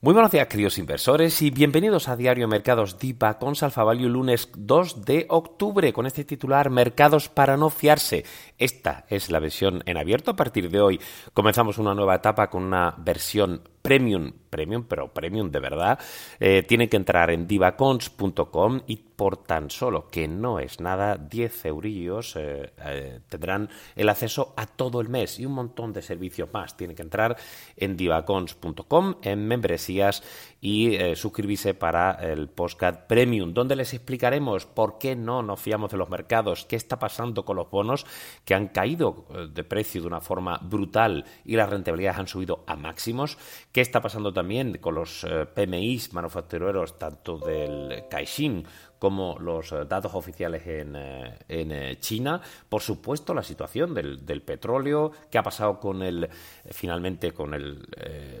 Muy buenos días, queridos inversores, y bienvenidos a Diario Mercados DIPA con Salfa Value lunes 2 de octubre con este titular Mercados para no fiarse. Esta es la versión en abierto. A partir de hoy comenzamos una nueva etapa con una versión premium, premium, pero premium de verdad. Eh, tienen que entrar en divacons.com y por tan solo, que no es nada, 10 eurillos eh, eh, tendrán el acceso a todo el mes y un montón de servicios más. Tienen que entrar en divacons.com, en membresías y eh, suscribirse para el podcast Premium, donde les explicaremos por qué no nos fiamos de los mercados, qué está pasando con los bonos que han caído de precio de una forma brutal y las rentabilidades han subido a máximos, qué está pasando también con los PMIs manufactureros tanto del Caixin como los eh, datos oficiales en, eh, eh, China. Por supuesto, la situación del, petróleo, qué ha pasado con el, finalmente, con el,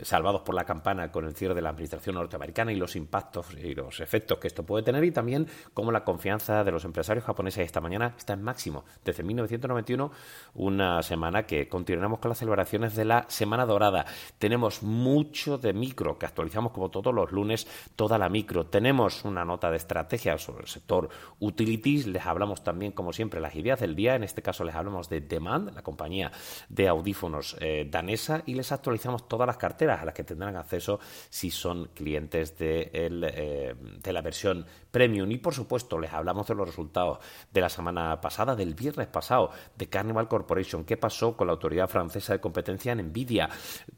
salvados por la campana, con el cierre de la administración norteamericana y los impactos y los efectos que esto puede tener, y también cómo la confianza de los empresarios japoneses esta mañana está en máximo. Desde 1991, una semana que continuaremos con las celebraciones de la Semana Dorada. Tenemos mucho de micro, que actualizamos como todos los lunes, toda la micro. Tenemos una nota de estrategia sobre el sector utilities. Les hablamos también, como siempre, las ideas del día. En este caso les hablamos de Demand, la compañía de audífonos eh, danesa, y les actualizamos todas las carteras a las que tendrán acceso si son clientes de, eh, de la versión premium. Y por supuesto, les hablamos de los resultados de la semana pasada, del viernes pasado, de Carnival Corporation. ¿Qué pasó con la autoridad francesa de competencia en Nvidia?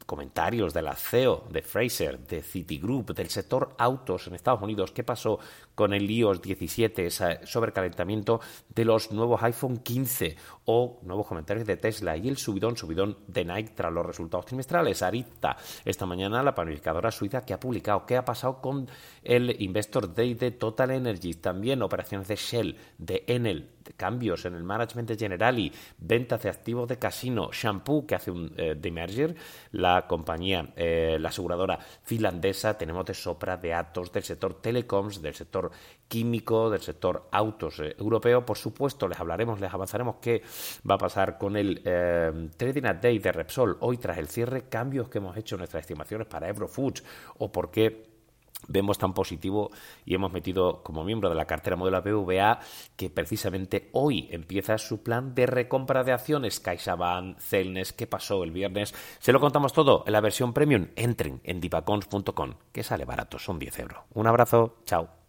Comentarios de la CEO, de Fraser, de Citigroup, del sector autos en Estados Unidos. ¿Qué pasó con el iOS 17, ese sobrecalentamiento de los nuevos iPhone 15 o nuevos comentarios de Tesla y el subidón, subidón de Nike tras los resultados trimestrales. Arista, esta mañana la planificadora suiza que ha publicado qué ha pasado con el Investor Day de Total Energy, también operaciones de Shell, de Enel, cambios en el management de Generali, ventas de activos de casino, Shampoo, que hace un eh, demerger, la compañía, eh, la aseguradora finlandesa, tenemos de Sopra, de Atos, del sector telecoms, del sector químico, del sector autos eh, europeo. Por supuesto, les hablaremos, les avanzaremos qué va a pasar con el Trading at Day de Repsol hoy tras el cierre, cambios que hemos hecho en nuestras estimaciones para Eurofoods o por qué vemos tan positivo y hemos metido como miembro de la cartera modelo BVA que precisamente hoy empieza su plan de recompra de acciones CaixaBank, Celnes, ¿qué pasó el viernes? Se lo contamos todo en la versión premium. Entren en divacons.com, que sale barato, son 10 euros. Un abrazo, chao.